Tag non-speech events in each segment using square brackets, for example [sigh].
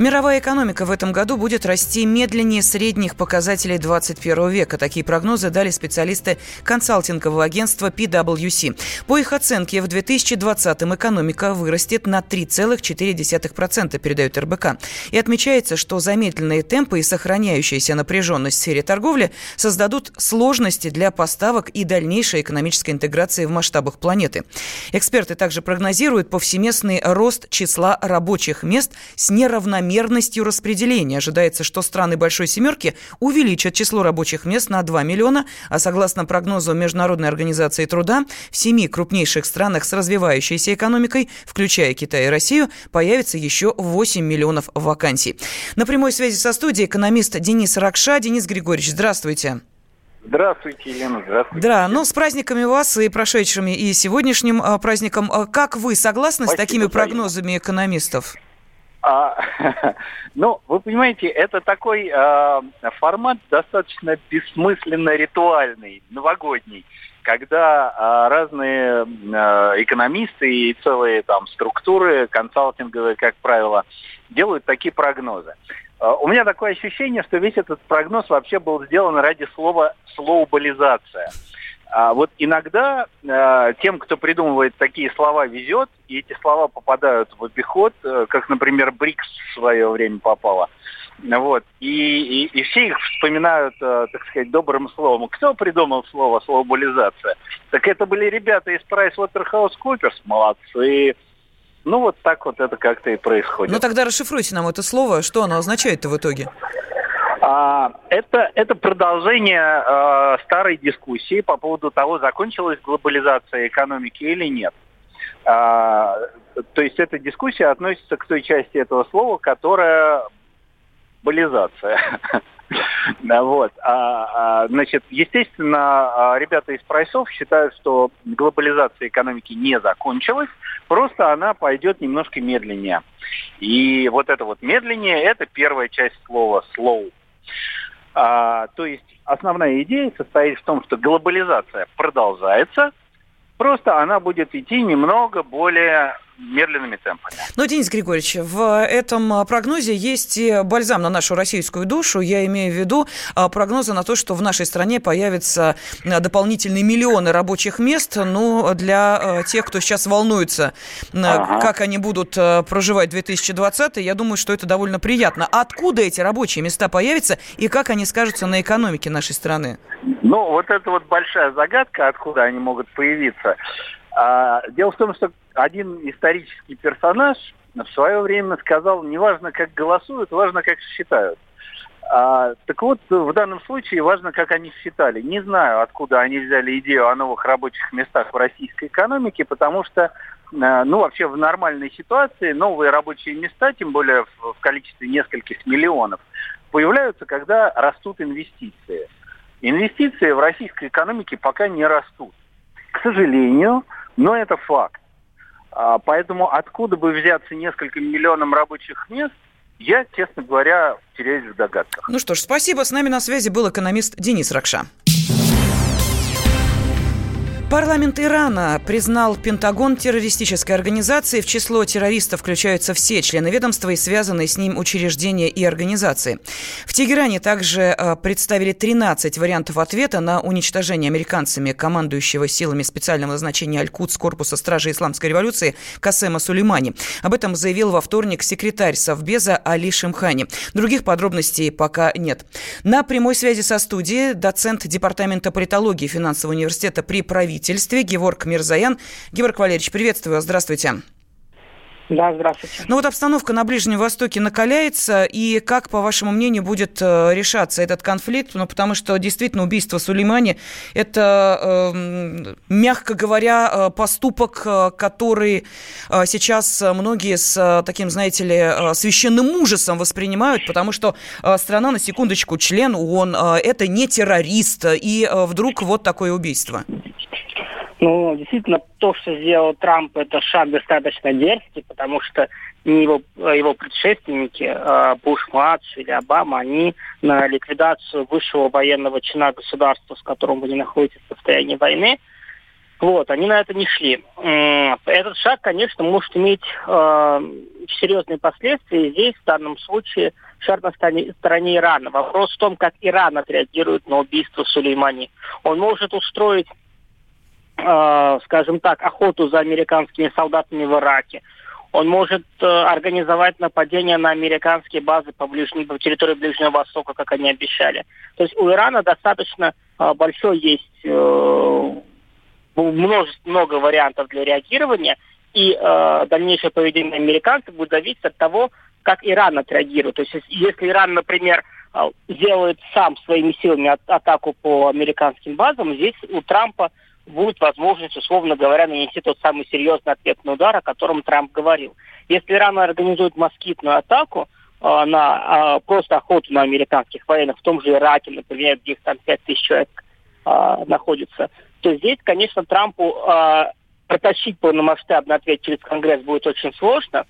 Мировая экономика в этом году будет расти медленнее средних показателей 21 века. Такие прогнозы дали специалисты консалтингового агентства PwC. По их оценке, в 2020-м экономика вырастет на 3,4%, передает РБК. И отмечается, что замедленные темпы и сохраняющаяся напряженность в сфере торговли создадут сложности для поставок и дальнейшей экономической интеграции в масштабах планеты. Эксперты также прогнозируют повсеместный рост числа рабочих мест с неравномерностью равномерностью распределения. Ожидается, что страны Большой Семерки увеличат число рабочих мест на 2 миллиона, а согласно прогнозу Международной организации труда, в семи крупнейших странах с развивающейся экономикой, включая Китай и Россию, появится еще 8 миллионов вакансий. На прямой связи со студией экономист Денис Ракша. Денис Григорьевич, здравствуйте. Здравствуйте, Елена, здравствуйте. Да, ну с праздниками вас и прошедшими, и сегодняшним а, праздником. А как вы согласны Спасибо, с такими прогнозами экономистов? А, [laughs] ну, вы понимаете, это такой э, формат достаточно бессмысленно ритуальный, новогодний, когда э, разные э, экономисты и целые там структуры консалтинговые, как правило, делают такие прогнозы. Э, у меня такое ощущение, что весь этот прогноз вообще был сделан ради слова «слоубализация». А вот иногда э, тем, кто придумывает такие слова, везет, и эти слова попадают в обиход, э, как, например, БРИКС в свое время попало. Вот. И, и, и все их вспоминают, э, так сказать, добрым словом. Кто придумал слово «слобализация»? Так это были ребята из PricewaterhouseCoopers. Молодцы. Ну, вот так вот это как-то и происходит. Ну, тогда расшифруйте нам это слово. Что оно означает-то в итоге? А, это, это продолжение э, старой дискуссии по поводу того, закончилась глобализация экономики или нет. А, то есть эта дискуссия относится к той части этого слова, которая глобализация. [laughs] Вот. А, значит, естественно, ребята из прайсов считают, что глобализация экономики не закончилась, просто она пойдет немножко медленнее. И вот это вот медленнее, это первая часть слова slow. А, то есть основная идея состоит в том, что глобализация продолжается, просто она будет идти немного более медленными темпами. Ну, Денис Григорьевич, в этом а, прогнозе есть и бальзам на нашу российскую душу. Я имею в виду а, прогнозы на то, что в нашей стране появятся а, дополнительные миллионы рабочих мест. Ну, для тех, кто сейчас волнуется, ага. как они будут проживать 2020, я думаю, что это довольно приятно. Откуда эти рабочие места появятся и как они скажутся на экономике нашей страны? Ну, вот это вот большая загадка, откуда они могут появиться. Дело в том, что один исторический персонаж в свое время сказал, неважно, как голосуют, важно, как считают. А, так вот, в данном случае важно, как они считали. Не знаю, откуда они взяли идею о новых рабочих местах в российской экономике, потому что, а, ну, вообще в нормальной ситуации новые рабочие места, тем более в, в количестве нескольких миллионов, появляются, когда растут инвестиции. Инвестиции в российской экономике пока не растут. К сожалению, но это факт. А, поэтому откуда бы взяться несколько миллионов рабочих мест, я, честно говоря, теряюсь в догадках. Ну что ж, спасибо. С нами на связи был экономист Денис Ракша. Парламент Ирана признал Пентагон террористической организацией. В число террористов включаются все члены ведомства и связанные с ним учреждения и организации. В Тегеране также э, представили 13 вариантов ответа на уничтожение американцами командующего силами специального назначения Аль-Кудс корпуса стражи исламской революции Касема Сулеймани. Об этом заявил во вторник секретарь Совбеза Али Шимхани. Других подробностей пока нет. На прямой связи со студией доцент Департамента политологии финансового университета при правительстве правительстве Геворг Мирзаян. Геворг Валерьевич, приветствую вас. Здравствуйте. Да, здравствуйте. Ну вот обстановка на Ближнем Востоке накаляется, и как, по вашему мнению, будет э, решаться этот конфликт? Ну, потому что действительно убийство Сулеймани – это, э, мягко говоря, э, поступок, э, который сейчас многие с таким, знаете ли, священным ужасом воспринимают, потому что страна, на секундочку, член ООН, это не террорист, и вдруг вот такое убийство. Ну, действительно, то, что сделал Трамп, это шаг достаточно дерзкий, потому что не его, его предшественники, э, Буш-младший или Обама, они на ликвидацию высшего военного чина государства, с которым вы не находитесь в состоянии войны, Вот, они на это не шли. Этот шаг, конечно, может иметь э, серьезные последствия. здесь, в данном случае, шаг на стороне, Ирана. Вопрос в том, как Иран отреагирует на убийство Сулеймани. Он может устроить, э, скажем так, охоту за американскими солдатами в Ираке. Он может э, организовать нападение на американские базы по, ближней, по территории Ближнего Востока, как они обещали. То есть у Ирана достаточно э, большой есть э, множество, много вариантов для реагирования, и э, дальнейшее поведение американцев будет зависеть от того, как Иран отреагирует. То есть если Иран, например, э, сделает сам своими силами атаку по американским базам, здесь у Трампа будет возможность, условно говоря, нанести тот самый серьезный ответный удар, о котором Трамп говорил. Если Иран организует москитную атаку э, на э, просто охоту на американских военных, в том же Ираке, например, где их там 5 тысяч человек э, находится, то здесь, конечно, Трампу э, протащить полномасштабный ответ через Конгресс будет очень сложно,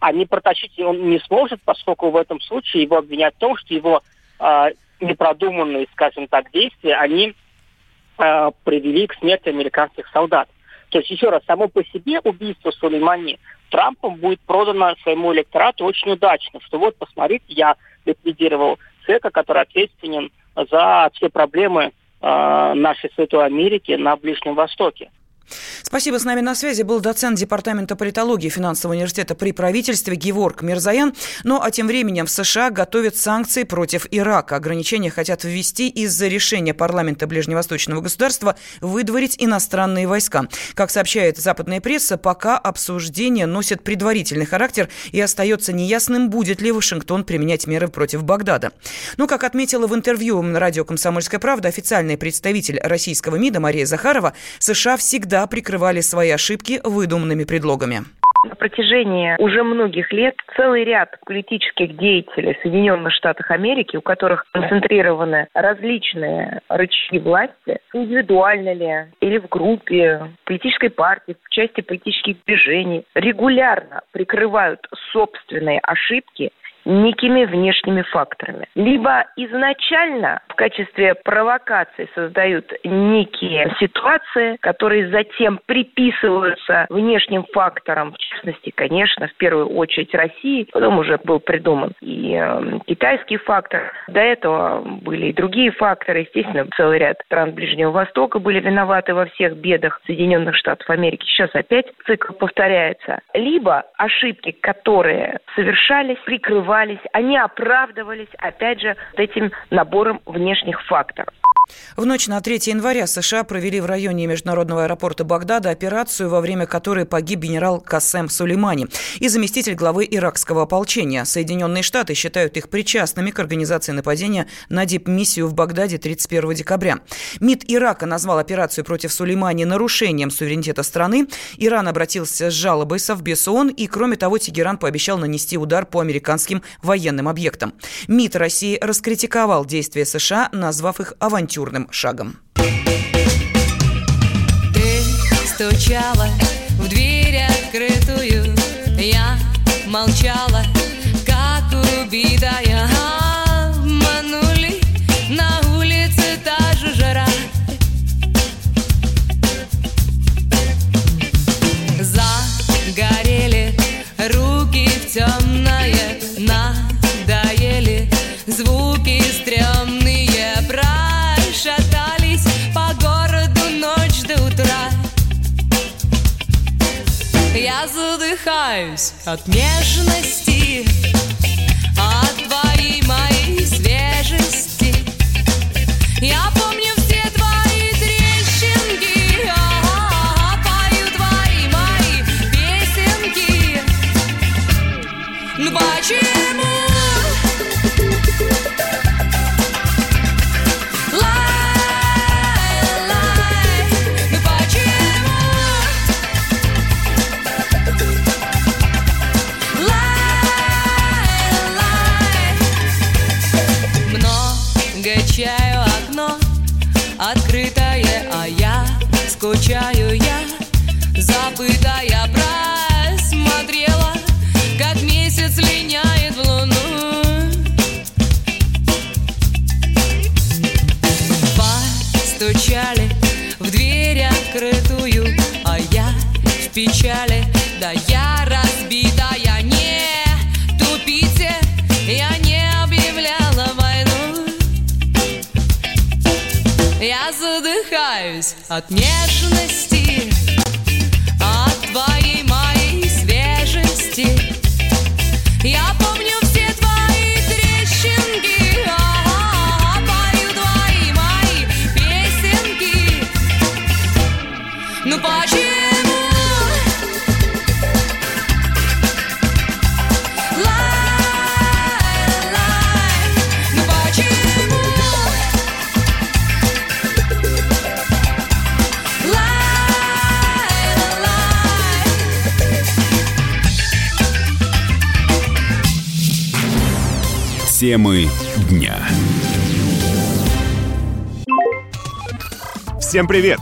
а не протащить он не сможет, поскольку в этом случае его обвинят в том, что его э, непродуманные, скажем так, действия, они э, привели к смерти американских солдат. То есть, еще раз, само по себе убийство Сулеймани Трампом будет продано своему электорату очень удачно, что вот, посмотрите, я ликвидировал человека, который ответственен за все проблемы э, нашей Святой Америки на Ближнем Востоке. Спасибо. С нами на связи был доцент Департамента политологии финансового университета при правительстве Геворг Мирзаян. Ну а тем временем в США готовят санкции против Ирака. Ограничения хотят ввести из-за решения парламента ближневосточного государства выдворить иностранные войска. Как сообщает западная пресса, пока обсуждение носит предварительный характер и остается неясным, будет ли Вашингтон применять меры против Багдада. Но, как отметила в интервью радио «Комсомольская правда» официальный представитель российского МИДа Мария Захарова, США всегда прикрывали свои ошибки выдуманными предлогами. На протяжении уже многих лет целый ряд политических деятелей в Соединенных Штатах Америки, у которых концентрированы различные рычаги власти, индивидуально ли или в группе, политической партии, в части политических движений, регулярно прикрывают собственные ошибки некими внешними факторами. Либо изначально в качестве провокации создают некие ситуации, которые затем приписываются внешним факторам, в частности, конечно, в первую очередь России, потом уже был придуман и э, китайский фактор. До этого были и другие факторы, естественно, целый ряд стран Ближнего Востока были виноваты во всех бедах Соединенных Штатов Америки. Сейчас опять цикл повторяется. Либо ошибки, которые совершались, прикрывались скрывались, они оправдывались, опять же, этим набором внешних факторов. В ночь на 3 января США провели в районе международного аэропорта Багдада операцию, во время которой погиб генерал Касем Сулеймани и заместитель главы иракского ополчения. Соединенные Штаты считают их причастными к организации нападения на дипмиссию в Багдаде 31 декабря. МИД Ирака назвал операцию против Сулеймани нарушением суверенитета страны. Иран обратился с жалобой Совбез ООН и, кроме того, Тегеран пообещал нанести удар по американским военным объектам. МИД России раскритиковал действия США, назвав их авантюрным шагом. Ты стучала в дверь открытую, я молчала, как убитая. Задыхаюсь от нежности, от твоей моей забытая просмотрела, как месяц линяет в луну. Постучали в дверь открытую печали. Да я разбитая, не тупите Я не объявляла войну. Я задыхаюсь от нежности Ну почему? Лай, лай, ну почему? Лай, лай, Темы дня. Всем привет!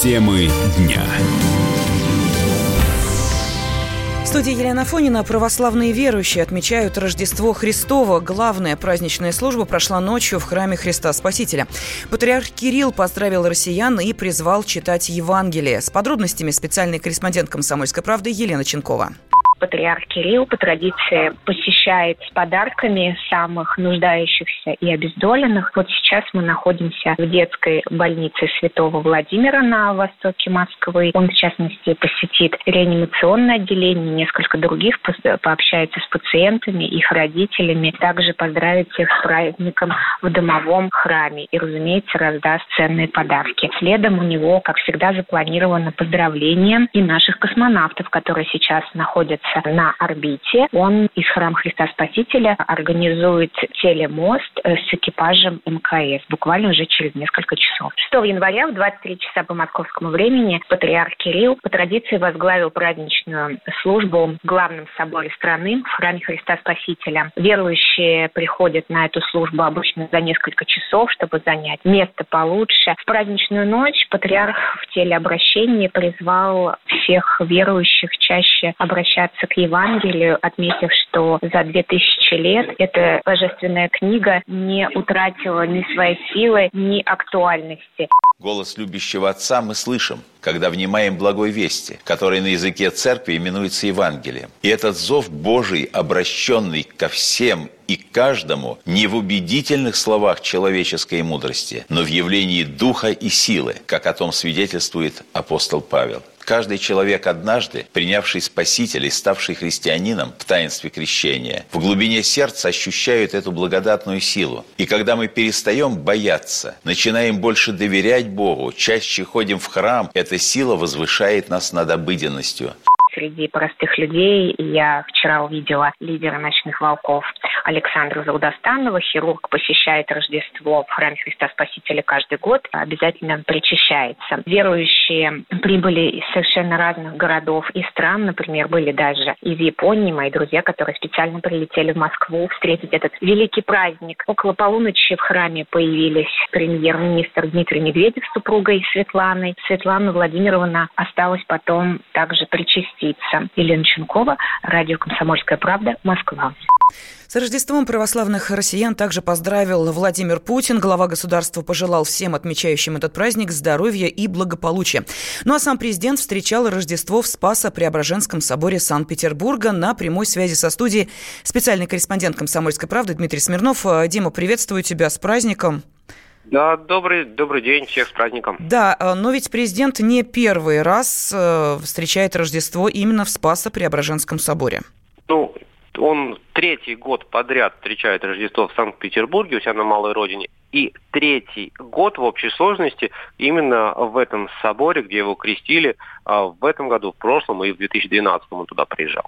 Темы дня. В студии Елена Фонина православные верующие отмечают Рождество Христово. Главная праздничная служба прошла ночью в храме Христа Спасителя. Патриарх Кирилл поздравил россиян и призвал читать Евангелие. С подробностями специальный корреспондент «Комсомольской правды» Елена Ченкова. Патриарх Кирилл по традиции посещает с подарками самых нуждающихся и обездоленных. Вот сейчас мы находимся в детской больнице Святого Владимира на востоке Москвы. Он, в частности, посетит реанимационное отделение, несколько других, пообщается с пациентами, их родителями, также поздравит их с праздником в домовом храме и, разумеется, раздаст ценные подарки. Следом у него, как всегда, запланировано поздравление и наших космонавтов, которые сейчас находятся на орбите. Он из храма Христа Спасителя организует телемост э, с экипажем МКС буквально уже через несколько часов. 6 января в 23 часа по московскому времени патриарх Кирилл по традиции возглавил праздничную службу в главном соборе страны в храме Христа Спасителя. Верующие приходят на эту службу обычно за несколько часов, чтобы занять место получше. В праздничную ночь патриарх в телеобращении призвал всех верующих чаще обращаться к Евангелию, отметив, что за две тысячи лет эта божественная книга не утратила ни своей силы, ни актуальности. Голос любящего Отца мы слышим, когда внимаем благой вести, который на языке церкви именуется Евангелием. И этот зов Божий, обращенный ко всем и каждому, не в убедительных словах человеческой мудрости, но в явлении духа и силы, как о том свидетельствует апостол Павел. Каждый человек однажды, принявший Спасителя и ставший христианином в таинстве крещения, в глубине сердца ощущают эту благодатную силу. И когда мы перестаем бояться, начинаем больше доверять Богу, чаще ходим в храм, эта сила возвышает нас над обыденностью. Среди простых людей я вчера увидела лидера «Ночных волков» Александра Заудостанова. Хирург посещает Рождество в храме Христа Спасителя каждый год, обязательно причащается. Верующие прибыли из совершенно разных городов и стран. Например, были даже из Японии мои друзья, которые специально прилетели в Москву встретить этот великий праздник. Около полуночи в храме появились премьер-министр Дмитрий Медведев с супругой Светланой. Светлана Владимировна осталась потом также причаститься. Елена Ченкова, радио «Комсомольская правда», Москва. С Рождеством православных россиян также поздравил Владимир Путин. Глава государства пожелал всем отмечающим этот праздник здоровья и благополучия. Ну а сам президент встречал Рождество в Спасо-Преображенском соборе Санкт-Петербурга на прямой связи со студией специальный корреспондент «Комсомольской правды» Дмитрий Смирнов. Дима, приветствую тебя с праздником. Да, добрый, добрый день, всех с праздником. Да, но ведь президент не первый раз э, встречает Рождество именно в Спасо-Преображенском соборе. Ну, он третий год подряд встречает Рождество в Санкт-Петербурге, у себя на малой родине. И третий год в общей сложности именно в этом соборе, где его крестили, а в этом году, в прошлом и в 2012 он туда приезжал.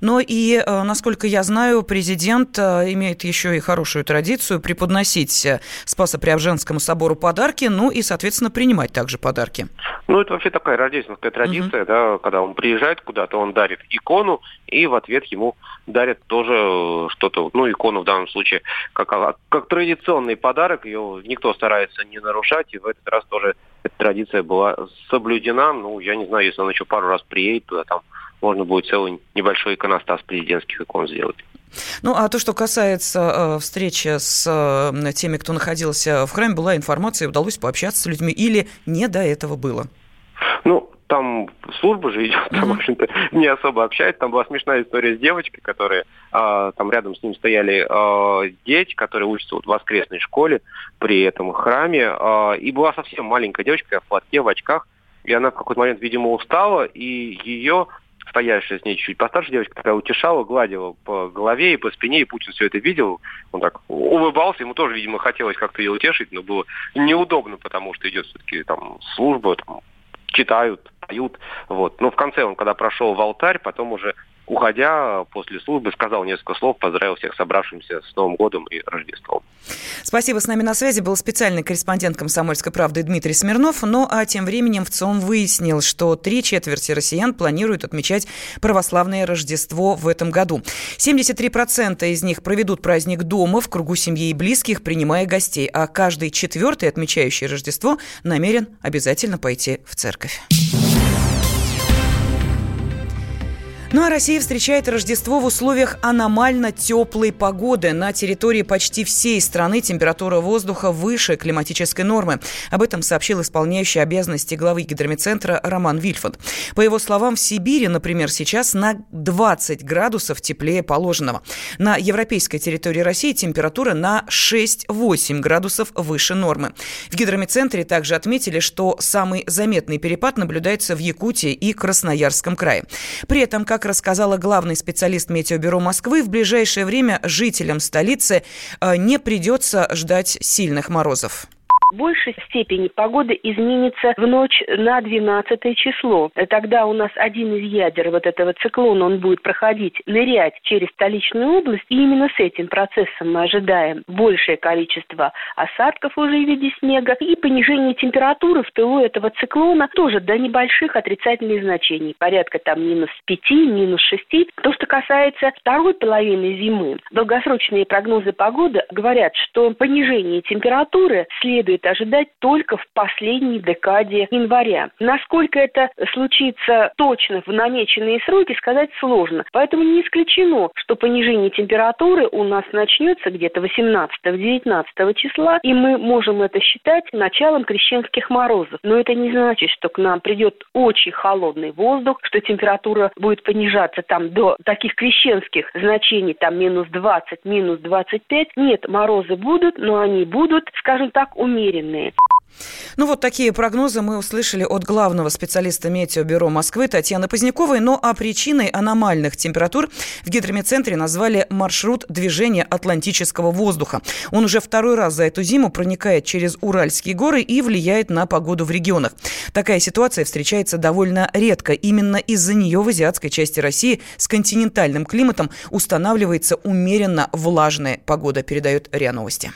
Но и, э, насколько я знаю, президент э, имеет еще и хорошую традицию преподносить э, Спасо-Преображенскому собору подарки, ну и, соответственно, принимать также подарки. Ну, это вообще такая рождественская традиция, да, когда он приезжает куда-то, он дарит икону, и в ответ ему дарят тоже что-то, ну, икону в данном случае, как, как традиционный подарок, ее никто старается не нарушать, и в этот раз тоже эта традиция была соблюдена, ну, я не знаю, если он еще пару раз приедет туда, там можно будет целый небольшой иконостас президентских икон сделать. Ну, а то, что касается э, встречи с э, теми, кто находился в храме, была информация, удалось пообщаться с людьми или не до этого было? Ну, там служба же идет, там, в общем-то, не особо общается. Там была смешная история с девочкой, которая а, там рядом с ним стояли а, дети, которые учатся вот в воскресной школе при этом храме. А, и была совсем маленькая девочка в платке, в очках. И она в какой-то момент, видимо, устала, и ее стоящая с ней чуть постарше девочка такая утешала, гладила по голове и по спине, и Путин все это видел. Он так улыбался, ему тоже, видимо, хотелось как-то ее утешить, но было неудобно, потому что идет все-таки там служба, там, читают, поют. Вот. Но в конце он, когда прошел в алтарь, потом уже уходя после службы, сказал несколько слов, поздравил всех собравшимся с Новым годом и Рождеством. Спасибо. С нами на связи был специальный корреспондент «Комсомольской правды» Дмитрий Смирнов. Ну а тем временем в ЦОМ выяснил, что три четверти россиян планируют отмечать православное Рождество в этом году. 73% из них проведут праздник дома, в кругу семьи и близких, принимая гостей. А каждый четвертый, отмечающий Рождество, намерен обязательно пойти в церковь. Ну а Россия встречает Рождество в условиях аномально теплой погоды. На территории почти всей страны температура воздуха выше климатической нормы. Об этом сообщил исполняющий обязанности главы гидромедцентра Роман Вильфанд. По его словам, в Сибири, например, сейчас на 20 градусов теплее положенного. На европейской территории России температура на 6-8 градусов выше нормы. В гидромедцентре также отметили, что самый заметный перепад наблюдается в Якутии и Красноярском крае. При этом, как рассказала главный специалист Метеобюро Москвы, в ближайшее время жителям столицы э, не придется ждать сильных морозов в большей степени погода изменится в ночь на 12 число. Тогда у нас один из ядер вот этого циклона, он будет проходить, нырять через столичную область. И именно с этим процессом мы ожидаем большее количество осадков уже в виде снега и понижение температуры в тылу этого циклона тоже до небольших отрицательных значений. Порядка там минус 5, минус 6. То, что касается второй половины зимы, долгосрочные прогнозы погоды говорят, что понижение температуры следует следует ожидать только в последней декаде января. Насколько это случится точно в намеченные сроки, сказать сложно. Поэтому не исключено, что понижение температуры у нас начнется где-то 18-19 числа, и мы можем это считать началом крещенских морозов. Но это не значит, что к нам придет очень холодный воздух, что температура будет понижаться там до таких крещенских значений, там минус 20, минус 25. Нет, морозы будут, но они будут, скажем так, умеренные умеренные. Ну вот такие прогнозы мы услышали от главного специалиста Метеобюро Москвы Татьяны Поздняковой. Но а причиной аномальных температур в гидромедцентре назвали маршрут движения атлантического воздуха. Он уже второй раз за эту зиму проникает через Уральские горы и влияет на погоду в регионах. Такая ситуация встречается довольно редко. Именно из-за нее в азиатской части России с континентальным климатом устанавливается умеренно влажная погода, передает РИА Новости.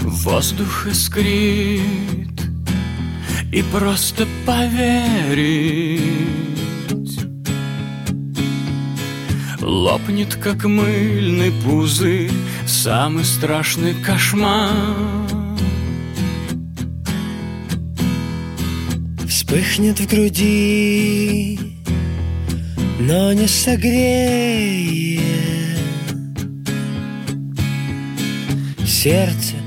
Воздух искрит И просто поверить. Лопнет, как мыльный пузырь Самый страшный кошмар. Вспыхнет в груди Но не согреет. Сердце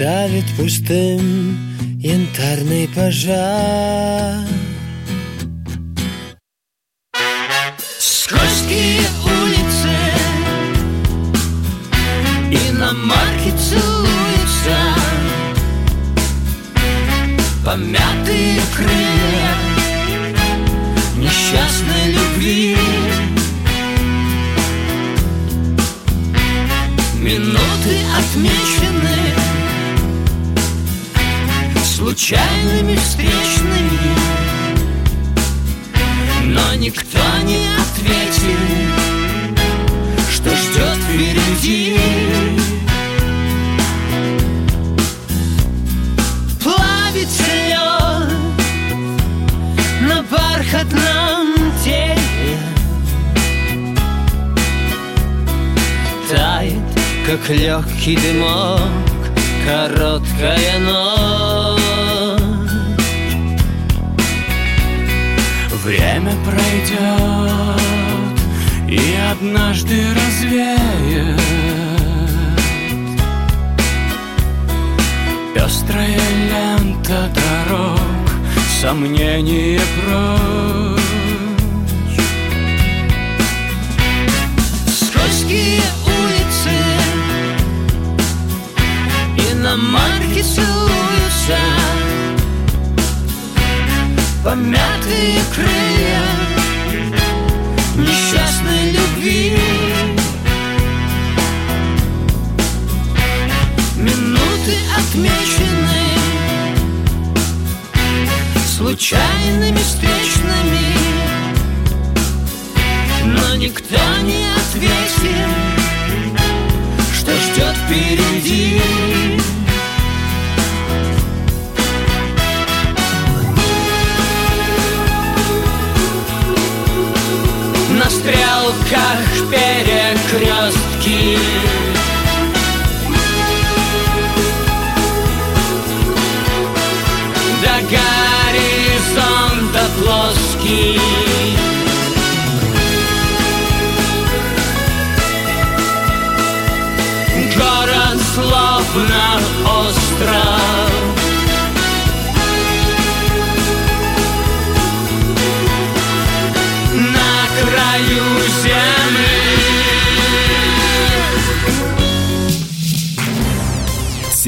Оставит пустым янтарный пожар пути, что ждет впереди. Плавится лед на бархатном теле, Тает, как легкий дымок, короткая ночь. Время пройдет однажды развеет Пестрая лента дорог, сомнения прочь. Скользкие улицы Иномарки целуются Помятые крылья Несчастной любви. Минуты отмечены Случайными встречными Но никто не ответил Что ждет впереди стрелках перекрестки До горизонта плоский. Город словно остров